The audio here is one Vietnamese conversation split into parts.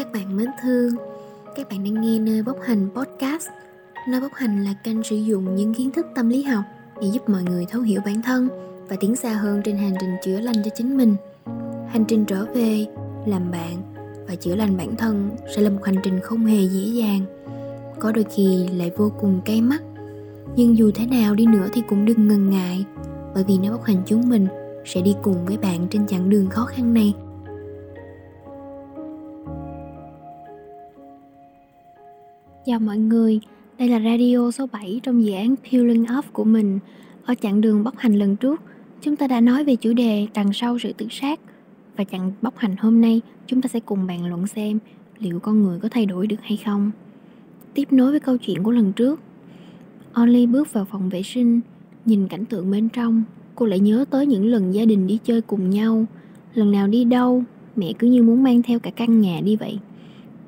Các bạn mến thương, các bạn đang nghe nơi bốc hành podcast. Nơi bốc hành là kênh sử dụng những kiến thức tâm lý học để giúp mọi người thấu hiểu bản thân và tiến xa hơn trên hành trình chữa lành cho chính mình. Hành trình trở về, làm bạn và chữa lành bản thân sẽ là một hành trình không hề dễ dàng. Có đôi khi lại vô cùng cay mắt. Nhưng dù thế nào đi nữa thì cũng đừng ngần ngại, bởi vì nơi bốc hành chúng mình sẽ đi cùng với bạn trên chặng đường khó khăn này. Chào mọi người, đây là radio số 7 trong dự án Peeling Off của mình. Ở chặng đường bóc hành lần trước, chúng ta đã nói về chủ đề đằng sau sự tự sát. Và chặng bóc hành hôm nay, chúng ta sẽ cùng bàn luận xem liệu con người có thay đổi được hay không. Tiếp nối với câu chuyện của lần trước, Only bước vào phòng vệ sinh, nhìn cảnh tượng bên trong, cô lại nhớ tới những lần gia đình đi chơi cùng nhau. Lần nào đi đâu, mẹ cứ như muốn mang theo cả căn nhà đi vậy.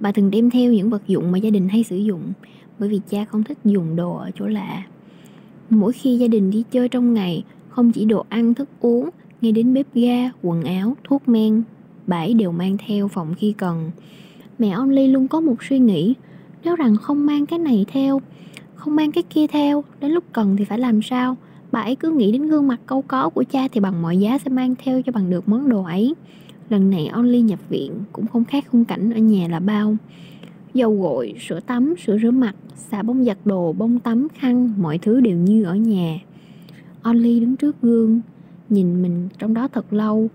Bà thường đem theo những vật dụng mà gia đình hay sử dụng bởi vì cha không thích dùng đồ ở chỗ lạ. Mỗi khi gia đình đi chơi trong ngày, không chỉ đồ ăn, thức uống, ngay đến bếp ga, quần áo, thuốc men, bãi đều mang theo phòng khi cần. Mẹ Only luôn có một suy nghĩ, nếu rằng không mang cái này theo, không mang cái kia theo, đến lúc cần thì phải làm sao? Bà ấy cứ nghĩ đến gương mặt câu có của cha thì bằng mọi giá sẽ mang theo cho bằng được món đồ ấy. Lần này Only nhập viện cũng không khác khung cảnh ở nhà là bao. Dầu gội, sữa tắm, sữa rửa mặt, xà bông giặt đồ, bông tắm, khăn, mọi thứ đều như ở nhà. Only đứng trước gương, nhìn mình trong đó thật lâu.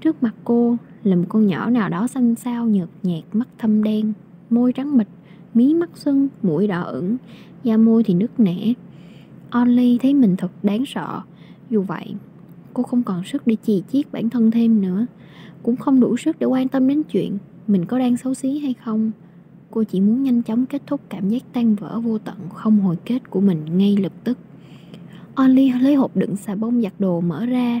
Trước mặt cô là một con nhỏ nào đó xanh xao nhợt nhạt, mắt thâm đen, môi trắng mịt, mí mắt sưng, mũi đỏ ửng, da môi thì nứt nẻ. Only thấy mình thật đáng sợ. Dù vậy, cô không còn sức để chì chiết bản thân thêm nữa cũng không đủ sức để quan tâm đến chuyện mình có đang xấu xí hay không. Cô chỉ muốn nhanh chóng kết thúc cảm giác tan vỡ vô tận không hồi kết của mình ngay lập tức. Only lấy hộp đựng xà bông giặt đồ mở ra.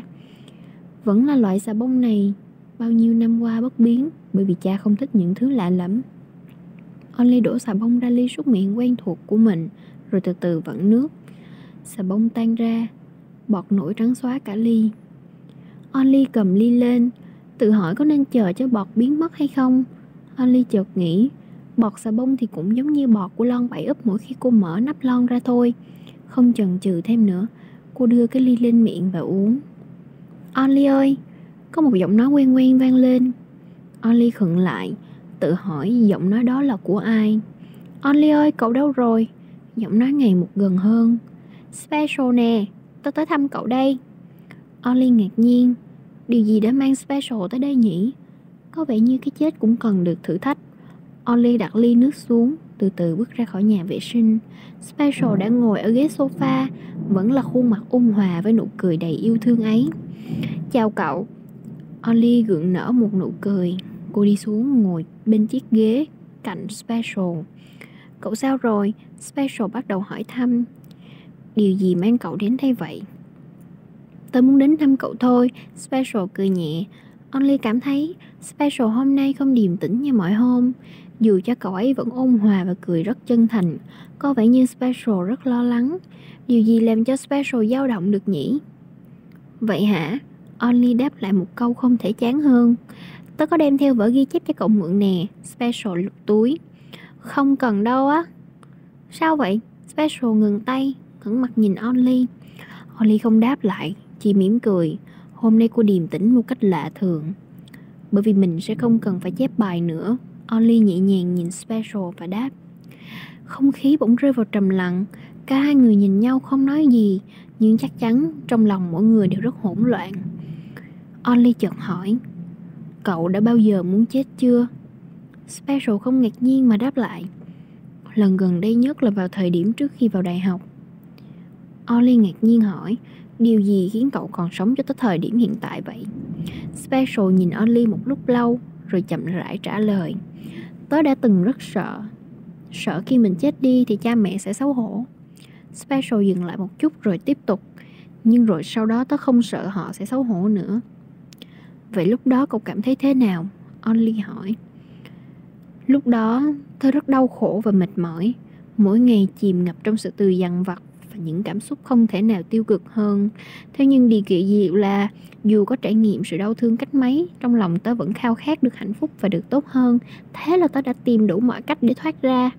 Vẫn là loại xà bông này, bao nhiêu năm qua bất biến bởi vì cha không thích những thứ lạ lẫm. Only đổ xà bông ra ly súc miệng quen thuộc của mình, rồi từ từ vặn nước. Xà bông tan ra, bọt nổi trắng xóa cả ly. Only cầm ly lên Tự hỏi có nên chờ cho bọt biến mất hay không. Holly chợt nghĩ, Bọt xà bông thì cũng giống như bọt của lon bảy úp mỗi khi cô mở nắp lon ra thôi. Không chần chừ thêm nữa, Cô đưa cái ly lên miệng và uống. Only ơi, Có một giọng nói quen quen vang lên. Only khựng lại, Tự hỏi giọng nói đó là của ai. Only ơi, cậu đâu rồi? Giọng nói ngày một gần hơn. Special nè Tôi tới thăm cậu đây. Only ngạc nhiên Điều gì đã mang special tới đây nhỉ? Có vẻ như cái chết cũng cần được thử thách. Ollie đặt ly nước xuống, từ từ bước ra khỏi nhà vệ sinh. Special đã ngồi ở ghế sofa, vẫn là khuôn mặt ung hòa với nụ cười đầy yêu thương ấy. Chào cậu. Ollie gượng nở một nụ cười. Cô đi xuống ngồi bên chiếc ghế cạnh Special. Cậu sao rồi? Special bắt đầu hỏi thăm. Điều gì mang cậu đến đây vậy? Tôi muốn đến thăm cậu thôi. Special cười nhẹ. Only cảm thấy Special hôm nay không điềm tĩnh như mọi hôm. Dù cho cậu ấy vẫn ôn hòa và cười rất chân thành, Có vẻ như Special rất lo lắng. Điều gì làm cho Special dao động được nhỉ? Vậy hả? Only đáp lại một câu không thể chán hơn. Tớ có đem theo vở ghi chép cho cậu mượn nè. Special lục túi. Không cần đâu á. Sao vậy? Special ngừng tay, ngẩng mặt nhìn Only. Only không đáp lại. Chi mỉm cười, Hôm nay cô điềm tĩnh một cách lạ thường, Bởi vì mình sẽ không cần phải chép bài nữa. Only nhẹ nhàng nhìn Special và đáp, Không khí bỗng rơi vào trầm lặng, Cả hai người nhìn nhau không nói gì, Nhưng chắc chắn trong lòng mỗi người đều rất hỗn loạn. Only chợt hỏi, Cậu đã bao giờ muốn chết chưa? Special không ngạc nhiên mà đáp lại, Lần gần đây nhất là vào thời điểm trước khi vào đại học. Ollie ngạc nhiên hỏi Điều gì khiến cậu còn sống cho tới thời điểm hiện tại vậy? Special nhìn Only một lúc lâu rồi chậm rãi trả lời. Tớ đã từng rất sợ. Sợ khi mình chết đi thì cha mẹ sẽ xấu hổ. Special dừng lại một chút rồi tiếp tục. Nhưng rồi sau đó tớ không sợ họ sẽ xấu hổ nữa. Vậy lúc đó cậu cảm thấy thế nào? Only hỏi. Lúc đó, tớ rất đau khổ và mệt mỏi. Mỗi ngày chìm ngập trong sự từ dằn vặt và những cảm xúc không thể nào tiêu cực hơn. Thế nhưng điều kỳ diệu là dù có trải nghiệm sự đau thương cách mấy, trong lòng tớ vẫn khao khát được hạnh phúc và được tốt hơn. Thế là tớ đã tìm đủ mọi cách để thoát ra.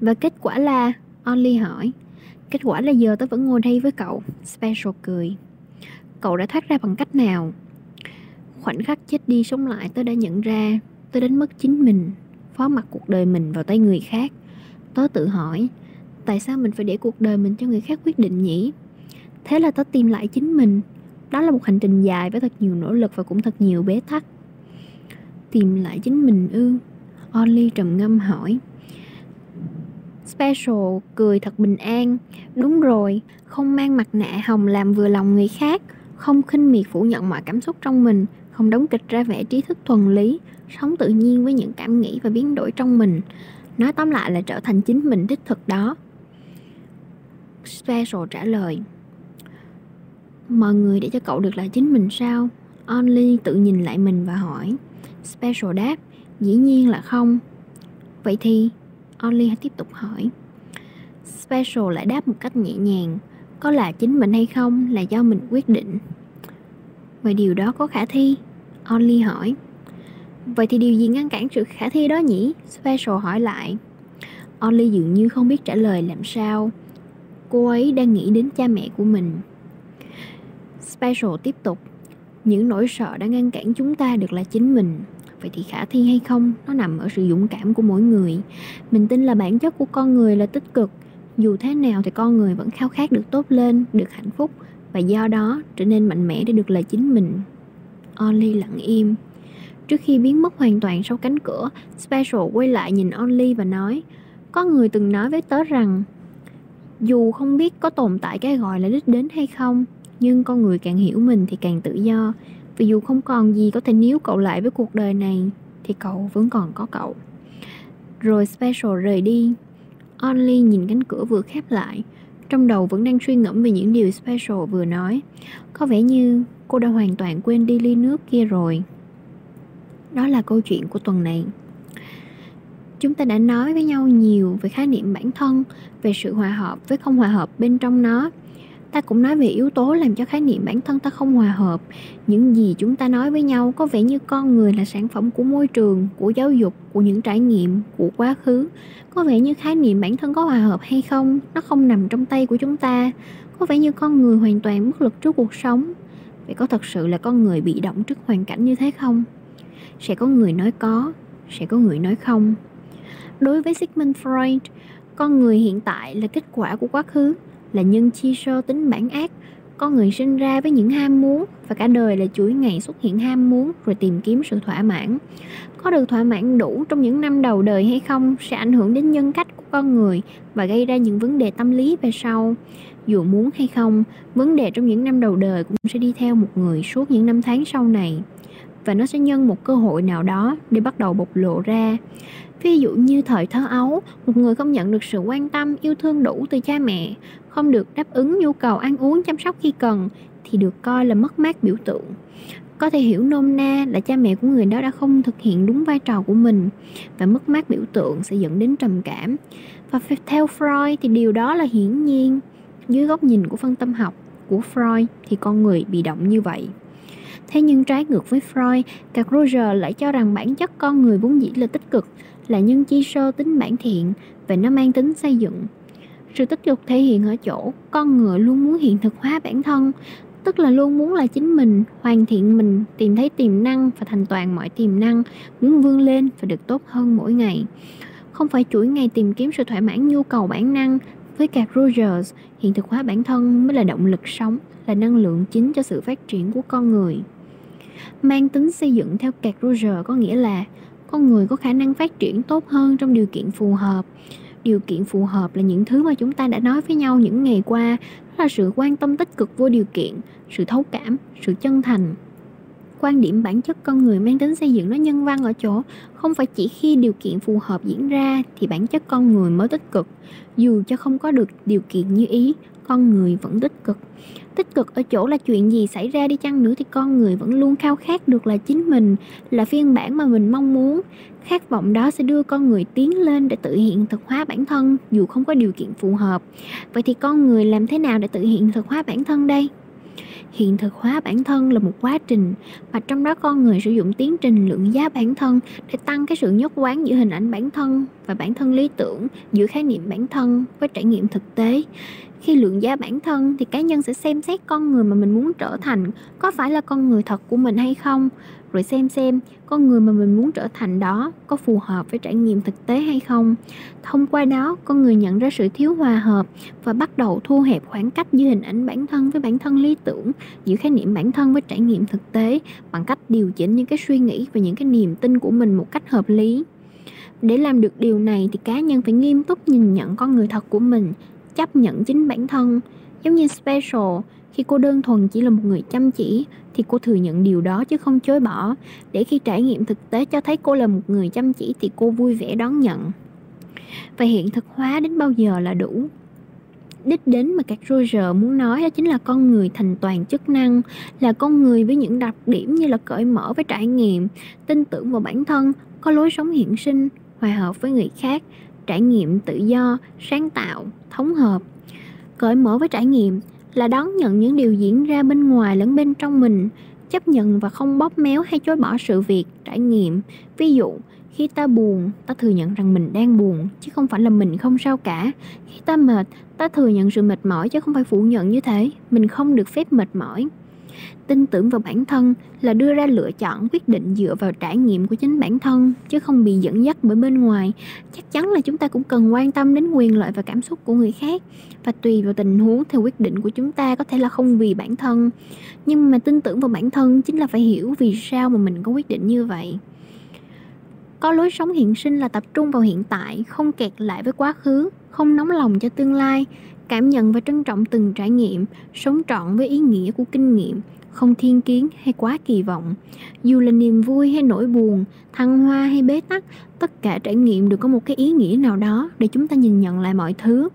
Và kết quả là, Only hỏi, kết quả là giờ tớ vẫn ngồi đây với cậu. Special cười. Cậu đã thoát ra bằng cách nào? Khoảnh khắc chết đi sống lại tớ đã nhận ra Tớ đánh mất chính mình Phó mặc cuộc đời mình vào tay người khác Tớ tự hỏi Tại sao mình phải để cuộc đời mình cho người khác quyết định nhỉ? Thế là tớ tìm lại chính mình. Đó là một hành trình dài với thật nhiều nỗ lực và cũng thật nhiều bế tắc. Tìm lại chính mình ư? Only trầm ngâm hỏi. Special cười thật bình an. Đúng rồi, không mang mặt nạ hồng làm vừa lòng người khác. Không khinh miệt phủ nhận mọi cảm xúc trong mình. Không đóng kịch ra vẻ trí thức thuần lý, sống tự nhiên với những cảm nghĩ và biến đổi trong mình. Nói tóm lại là trở thành chính mình đích thực đó. Special trả lời. Mọi người để cho cậu được là chính mình sao? Only tự nhìn lại mình và hỏi. Special đáp, Dĩ nhiên là không. Vậy thì, Only tiếp tục hỏi. Special lại đáp một cách nhẹ nhàng, Có là chính mình hay không là do mình quyết định. Vậy điều đó có khả thi? Only hỏi. Vậy thì điều gì ngăn cản sự khả thi đó nhỉ? Special hỏi lại. Only dường như không biết trả lời làm sao. Cô ấy đang nghĩ đến cha mẹ của mình. Special tiếp tục. Những nỗi sợ đã ngăn cản chúng ta được là chính mình. Vậy thì khả thi hay không Nó nằm ở sự dũng cảm của mỗi người. Mình tin là bản chất của con người là tích cực. Dù thế nào thì con người vẫn khao khát được tốt lên Được hạnh phúc Và do đó trở nên mạnh mẽ để được là chính mình. Only lặng im. Trước khi biến mất hoàn toàn sau cánh cửa, Special quay lại nhìn Only và nói Có người từng nói với tớ rằng dù không biết có tồn tại cái gọi là đích đến hay không, Nhưng con người càng hiểu mình thì càng tự do. Vì dù không còn gì có thể níu cậu lại với cuộc đời này, Thì cậu vẫn còn có cậu. Rồi Special rời đi. Only nhìn cánh cửa vừa khép lại, Trong đầu vẫn đang suy ngẫm về những điều Special vừa nói. Có vẻ như cô đã hoàn toàn quên đi ly nước kia rồi. Đó là câu chuyện của tuần này chúng ta đã nói với nhau nhiều về khái niệm bản thân về sự hòa hợp với không hòa hợp bên trong nó. Ta cũng nói về yếu tố làm cho khái niệm bản thân ta không hòa hợp. Những gì chúng ta nói với nhau có vẻ như con người là sản phẩm của môi trường của giáo dục của những trải nghiệm của quá khứ. Có vẻ như khái niệm bản thân có hòa hợp hay không nó không nằm trong tay của chúng ta. Có vẻ như con người hoàn toàn bất lực trước cuộc sống. Vậy có thật sự là con người bị động trước hoàn cảnh như thế không? Sẽ có người nói có, sẽ có người nói không. Đối với Sigmund Freud, con người hiện tại là kết quả của quá khứ, là nhân chi sơ tính bản ác. Con người sinh ra với những ham muốn và cả đời là chuỗi ngày xuất hiện ham muốn rồi tìm kiếm sự thỏa mãn. Có được thỏa mãn đủ trong những năm đầu đời hay không sẽ ảnh hưởng đến nhân cách của con người và gây ra những vấn đề tâm lý về sau dù muốn hay không vấn đề trong những năm đầu đời cũng sẽ đi theo một người suốt những năm tháng sau này và nó sẽ nhân một cơ hội nào đó để bắt đầu bộc lộ ra. Ví dụ như thời thơ ấu, một người không nhận được sự quan tâm, yêu thương đủ từ cha mẹ, không được đáp ứng nhu cầu ăn uống chăm sóc khi cần thì được coi là mất mát biểu tượng. Có thể hiểu nôm na là cha mẹ của người đó đã không thực hiện đúng vai trò của mình và mất mát biểu tượng sẽ dẫn đến trầm cảm. Và theo Freud thì điều đó là hiển nhiên. Dưới góc nhìn của phân tâm học của Freud thì con người bị động như vậy. Thế nhưng trái ngược với Freud, Carl Roger lại cho rằng bản chất con người vốn dĩ là tích cực, là nhân chi sơ tính bản thiện và nó mang tính xây dựng. Sự tích cực thể hiện ở chỗ con người luôn muốn hiện thực hóa bản thân, tức là luôn muốn là chính mình, hoàn thiện mình, tìm thấy tiềm năng và thành toàn mọi tiềm năng, muốn vươn lên và được tốt hơn mỗi ngày. Không phải chuỗi ngày tìm kiếm sự thỏa mãn nhu cầu bản năng với Carl Rogers, hiện thực hóa bản thân mới là động lực sống, là năng lượng chính cho sự phát triển của con người. Mang tính xây dựng theo Carl Roger có nghĩa là con người có khả năng phát triển tốt hơn trong điều kiện phù hợp. Điều kiện phù hợp là những thứ mà chúng ta đã nói với nhau những ngày qua, đó là sự quan tâm tích cực vô điều kiện, sự thấu cảm, sự chân thành, quan điểm bản chất con người mang tính xây dựng nó nhân văn ở chỗ không phải chỉ khi điều kiện phù hợp diễn ra thì bản chất con người mới tích cực dù cho không có được điều kiện như ý con người vẫn tích cực. Tích cực ở chỗ là chuyện gì xảy ra đi chăng nữa thì con người vẫn luôn khao khát được là chính mình, là phiên bản mà mình mong muốn. Khát vọng đó sẽ đưa con người tiến lên để tự hiện thực hóa bản thân, dù không có điều kiện phù hợp. Vậy thì con người làm thế nào để tự hiện thực hóa bản thân đây? Hiện thực hóa bản thân là một quá trình và trong đó con người sử dụng tiến trình lượng giá bản thân để tăng cái sự nhất quán giữa hình ảnh bản thân và bản thân lý tưởng, giữa khái niệm bản thân với trải nghiệm thực tế khi lượng giá bản thân thì cá nhân sẽ xem xét con người mà mình muốn trở thành có phải là con người thật của mình hay không. Rồi xem xem con người mà mình muốn trở thành đó có phù hợp với trải nghiệm thực tế hay không. Thông qua đó, con người nhận ra sự thiếu hòa hợp và bắt đầu thu hẹp khoảng cách giữa hình ảnh bản thân với bản thân lý tưởng giữa khái niệm bản thân với trải nghiệm thực tế bằng cách điều chỉnh những cái suy nghĩ và những cái niềm tin của mình một cách hợp lý. Để làm được điều này thì cá nhân phải nghiêm túc nhìn nhận con người thật của mình chấp nhận chính bản thân. Giống như special, khi cô đơn thuần chỉ là một người chăm chỉ, thì cô thừa nhận điều đó chứ không chối bỏ. Để khi trải nghiệm thực tế cho thấy cô là một người chăm chỉ thì cô vui vẻ đón nhận. Và hiện thực hóa đến bao giờ là đủ. Đích đến mà các Roger muốn nói đó chính là con người thành toàn chức năng, là con người với những đặc điểm như là cởi mở với trải nghiệm, tin tưởng vào bản thân, có lối sống hiện sinh, hòa hợp với người khác trải nghiệm tự do, sáng tạo, thống hợp. Cởi mở với trải nghiệm là đón nhận những điều diễn ra bên ngoài lẫn bên trong mình, chấp nhận và không bóp méo hay chối bỏ sự việc, trải nghiệm. Ví dụ, khi ta buồn, ta thừa nhận rằng mình đang buồn, chứ không phải là mình không sao cả. Khi ta mệt, ta thừa nhận sự mệt mỏi, chứ không phải phủ nhận như thế. Mình không được phép mệt mỏi tin tưởng vào bản thân là đưa ra lựa chọn quyết định dựa vào trải nghiệm của chính bản thân, chứ không bị dẫn dắt bởi bên ngoài. Chắc chắn là chúng ta cũng cần quan tâm đến quyền lợi và cảm xúc của người khác, và tùy vào tình huống theo quyết định của chúng ta có thể là không vì bản thân. Nhưng mà tin tưởng vào bản thân chính là phải hiểu vì sao mà mình có quyết định như vậy. Có lối sống hiện sinh là tập trung vào hiện tại, không kẹt lại với quá khứ không nóng lòng cho tương lai, cảm nhận và trân trọng từng trải nghiệm, sống trọn với ý nghĩa của kinh nghiệm, không thiên kiến hay quá kỳ vọng. Dù là niềm vui hay nỗi buồn, thăng hoa hay bế tắc, tất cả trải nghiệm đều có một cái ý nghĩa nào đó để chúng ta nhìn nhận lại mọi thứ.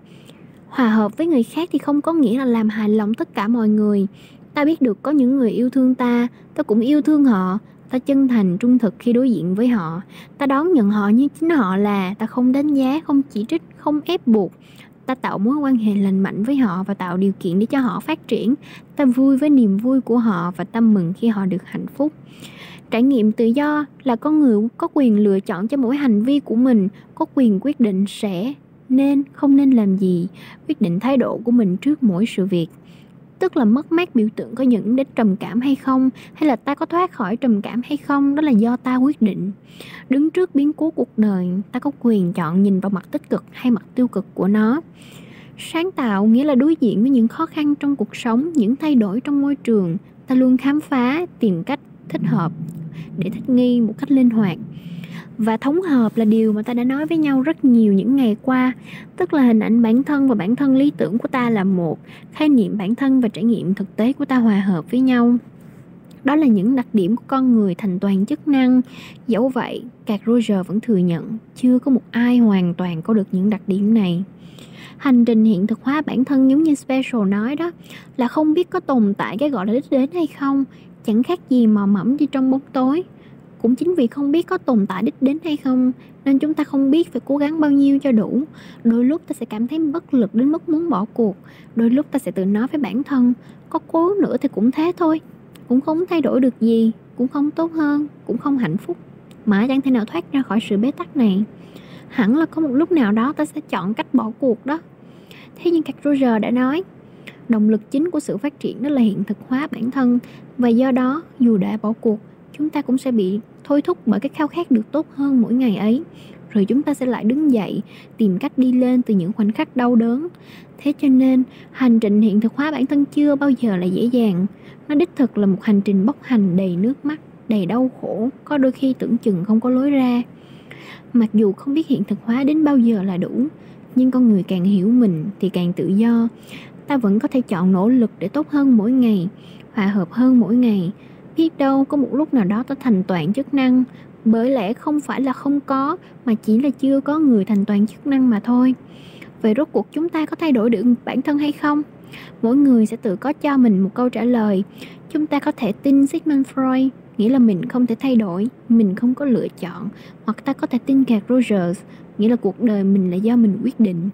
Hòa hợp với người khác thì không có nghĩa là làm hài lòng tất cả mọi người. Ta biết được có những người yêu thương ta ta cũng yêu thương họ ta chân thành, trung thực khi đối diện với họ. Ta đón nhận họ như chính họ là, ta không đánh giá, không chỉ trích, không ép buộc. Ta tạo mối quan hệ lành mạnh với họ và tạo điều kiện để cho họ phát triển. Ta vui với niềm vui của họ và tâm mừng khi họ được hạnh phúc. Trải nghiệm tự do là con người có quyền lựa chọn cho mỗi hành vi của mình, có quyền quyết định sẽ nên, không nên làm gì, quyết định thái độ của mình trước mỗi sự việc tức là mất mát biểu tượng có dẫn đến trầm cảm hay không? Hay là ta có thoát khỏi trầm cảm hay không? Đó là do ta quyết định. Đứng trước biến cố cuộc đời, ta có quyền chọn nhìn vào mặt tích cực hay mặt tiêu cực của nó. Sáng tạo nghĩa là đối diện với những khó khăn trong cuộc sống, những thay đổi trong môi trường. Ta luôn khám phá, tìm cách thích hợp để thích nghi một cách linh hoạt và thống hợp là điều mà ta đã nói với nhau rất nhiều những ngày qua. Tức là hình ảnh bản thân và bản thân lý tưởng của ta là một, khái niệm bản thân và trải nghiệm thực tế của ta hòa hợp với nhau. Đó là những đặc điểm của con người thành toàn chức năng. Dẫu vậy cạc roger vẫn thừa nhận chưa có một ai hoàn toàn có được những đặc điểm này. Hành trình hiện thực hóa bản thân giống như special nói đó, là không biết có tồn tại cái gọi là đích đến hay không. Chẳng khác gì mò mẫm đi trong bóng tối cũng chính vì không biết có tồn tại đích đến hay không, nên chúng ta không biết phải cố gắng bao nhiêu cho đủ. Đôi lúc ta sẽ cảm thấy bất lực đến mức muốn bỏ cuộc, đôi lúc ta sẽ tự nói với bản thân, có cố nữa thì cũng thế thôi, cũng không thay đổi được gì, cũng không tốt hơn, cũng không hạnh phúc. Mãi chẳng thể nào thoát ra khỏi sự bế tắc này. Hẳn là có một lúc nào đó ta sẽ chọn cách bỏ cuộc đó. Thế nhưng các Roger đã nói, động lực chính của sự phát triển đó là hiện thực hóa bản thân, và do đó dù đã bỏ cuộc, chúng ta cũng sẽ bị thôi thúc bởi cái khao khát được tốt hơn mỗi ngày ấy. Rồi chúng ta sẽ lại đứng dậy, tìm cách đi lên từ những khoảnh khắc đau đớn. Thế cho nên, hành trình hiện thực hóa bản thân chưa bao giờ là dễ dàng. Nó đích thực là một hành trình bốc hành đầy nước mắt, đầy đau khổ, có đôi khi tưởng chừng không có lối ra. Mặc dù không biết hiện thực hóa đến bao giờ là đủ, nhưng con người càng hiểu mình thì càng tự do. Ta vẫn có thể chọn nỗ lực để tốt hơn mỗi ngày, hòa hợp hơn mỗi ngày biết đâu có một lúc nào đó ta thành toàn chức năng. Bởi lẽ không phải là không có, mà chỉ là chưa có người thành toàn chức năng mà thôi. Vậy rốt cuộc chúng ta có thay đổi được bản thân hay không? Mỗi người sẽ tự có cho mình một câu trả lời. Chúng ta có thể tin Sigmund Freud, nghĩa là mình không thể thay đổi, mình không có lựa chọn, hoặc ta có thể tin gạt Rogers, nghĩa là cuộc đời mình là do mình quyết định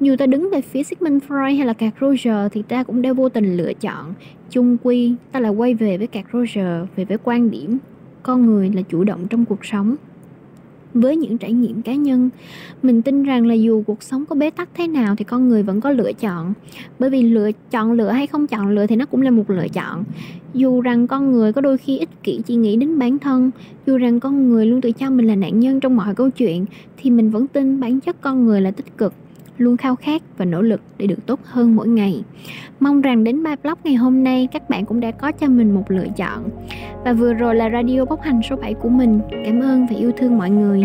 dù ta đứng về phía Sigmund Freud hay là Carl Roger thì ta cũng đều vô tình lựa chọn chung quy. Ta lại quay về với Carl Roger, về với quan điểm con người là chủ động trong cuộc sống. Với những trải nghiệm cá nhân, mình tin rằng là dù cuộc sống có bế tắc thế nào thì con người vẫn có lựa chọn. Bởi vì lựa chọn lựa hay không chọn lựa thì nó cũng là một lựa chọn. Dù rằng con người có đôi khi ích kỷ chỉ nghĩ đến bản thân, dù rằng con người luôn tự cho mình là nạn nhân trong mọi câu chuyện, thì mình vẫn tin bản chất con người là tích cực luôn khao khát và nỗ lực để được tốt hơn mỗi ngày. Mong rằng đến bài blog ngày hôm nay, các bạn cũng đã có cho mình một lựa chọn. Và vừa rồi là radio bốc hành số 7 của mình. Cảm ơn và yêu thương mọi người.